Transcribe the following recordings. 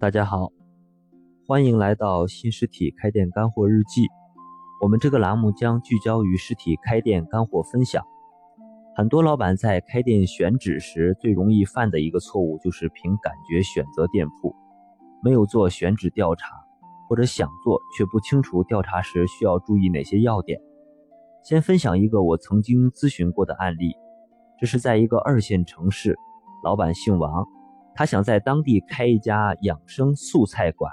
大家好，欢迎来到新实体开店干货日记。我们这个栏目将聚焦于实体开店干货分享。很多老板在开店选址时，最容易犯的一个错误就是凭感觉选择店铺，没有做选址调查，或者想做却不清楚调查时需要注意哪些要点。先分享一个我曾经咨询过的案例，这是在一个二线城市，老板姓王。他想在当地开一家养生素菜馆，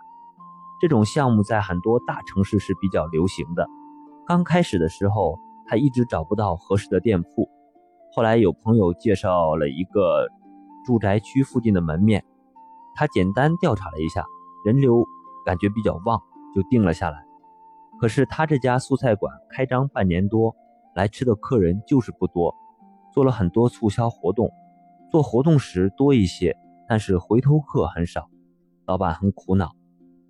这种项目在很多大城市是比较流行的。刚开始的时候，他一直找不到合适的店铺，后来有朋友介绍了一个住宅区附近的门面，他简单调查了一下，人流感觉比较旺，就定了下来。可是他这家素菜馆开张半年多，来吃的客人就是不多，做了很多促销活动，做活动时多一些。但是回头客很少，老板很苦恼，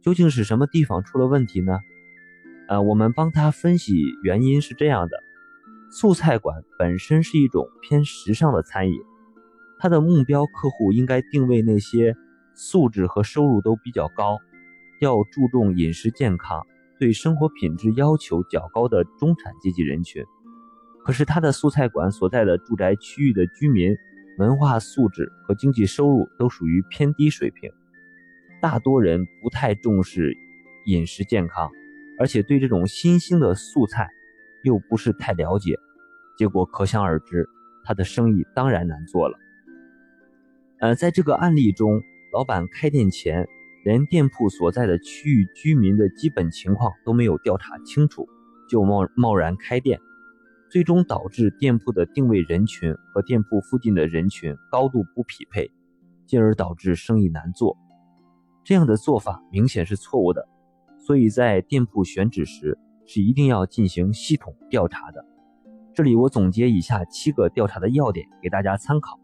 究竟是什么地方出了问题呢？呃，我们帮他分析原因是这样的：素菜馆本身是一种偏时尚的餐饮，它的目标客户应该定位那些素质和收入都比较高，要注重饮食健康，对生活品质要求较高的中产阶级人群。可是他的素菜馆所在的住宅区域的居民。文化素质和经济收入都属于偏低水平，大多人不太重视饮食健康，而且对这种新兴的素菜又不是太了解，结果可想而知，他的生意当然难做了。呃，在这个案例中，老板开店前连店铺所在的区域居民的基本情况都没有调查清楚，就贸贸然开店。最终导致店铺的定位人群和店铺附近的人群高度不匹配，进而导致生意难做。这样的做法明显是错误的，所以在店铺选址时是一定要进行系统调查的。这里我总结以下七个调查的要点给大家参考：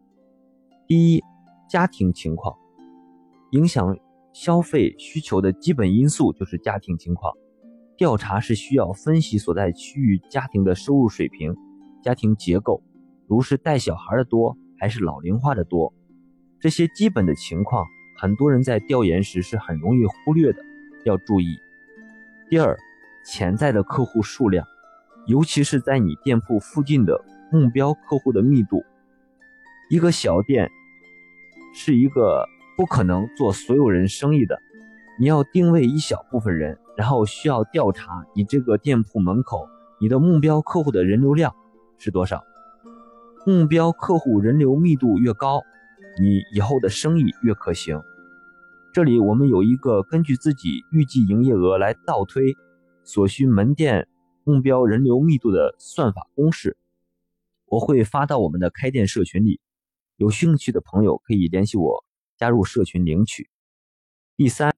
第一，家庭情况，影响消费需求的基本因素就是家庭情况。调查是需要分析所在区域家庭的收入水平、家庭结构，如是带小孩的多还是老龄化的多，这些基本的情况，很多人在调研时是很容易忽略的，要注意。第二，潜在的客户数量，尤其是在你店铺附近的目标客户的密度。一个小店是一个不可能做所有人生意的，你要定位一小部分人。然后需要调查你这个店铺门口你的目标客户的人流量是多少，目标客户人流密度越高，你以后的生意越可行。这里我们有一个根据自己预计营业额来倒推所需门店目标人流密度的算法公式，我会发到我们的开店社群里，有兴趣的朋友可以联系我加入社群领取。第三。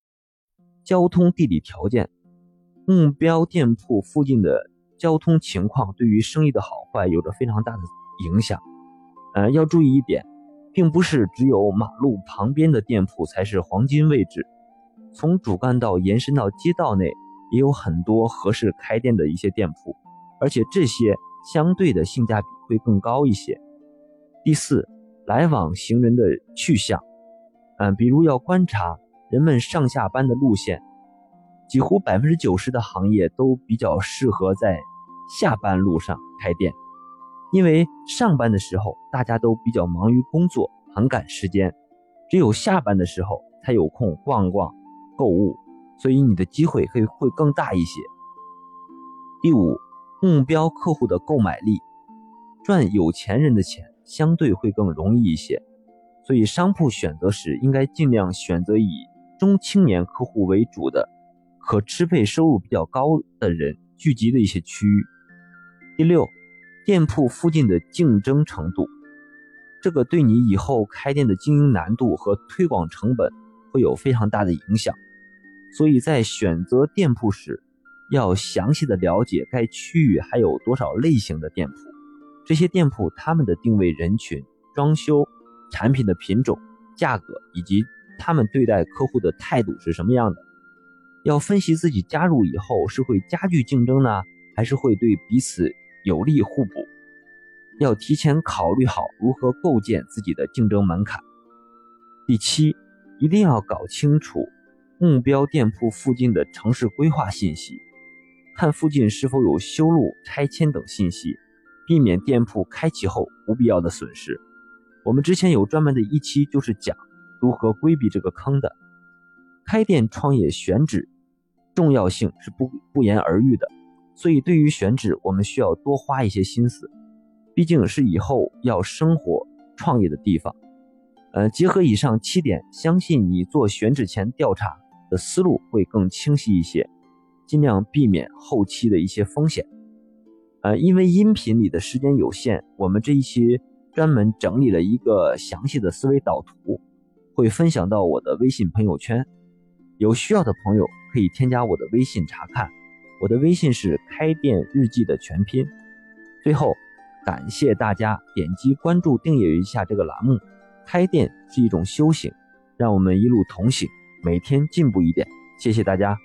交通地理条件，目标店铺附近的交通情况对于生意的好坏有着非常大的影响。呃，要注意一点，并不是只有马路旁边的店铺才是黄金位置，从主干道延伸到街道内也有很多合适开店的一些店铺，而且这些相对的性价比会更高一些。第四，来往行人的去向，嗯，比如要观察。人们上下班的路线，几乎百分之九十的行业都比较适合在下班路上开店，因为上班的时候大家都比较忙于工作，很赶时间，只有下班的时候才有空逛逛、购物，所以你的机会会会更大一些。第五，目标客户的购买力，赚有钱人的钱相对会更容易一些，所以商铺选择时应该尽量选择以。中青年客户为主的可支配收入比较高的人聚集的一些区域。第六，店铺附近的竞争程度，这个对你以后开店的经营难度和推广成本会有非常大的影响。所以在选择店铺时，要详细的了解该区域还有多少类型的店铺，这些店铺他们的定位人群、装修、产品的品种、价格以及。他们对待客户的态度是什么样的？要分析自己加入以后是会加剧竞争呢，还是会对彼此有利互补？要提前考虑好如何构建自己的竞争门槛。第七，一定要搞清楚目标店铺附近的城市规划信息，看附近是否有修路、拆迁等信息，避免店铺开启后不必要的损失。我们之前有专门的一期就是讲如何规避这个坑的。开店创业选址重要性是不不言而喻的，所以对于选址，我们需要多花一些心思，毕竟是以后要生活创业的地方。呃，结合以上七点，相信你做选址前调查的思路会更清晰一些，尽量避免后期的一些风险。呃，因为音频里的时间有限，我们这一期专门整理了一个详细的思维导图，会分享到我的微信朋友圈，有需要的朋友可以添加我的微信查看。我的微信是开店日记的全拼。最后，感谢大家点击关注订阅一下这个栏目。开店是一种修行，让我们一路同行，每天进步一点。谢谢大家。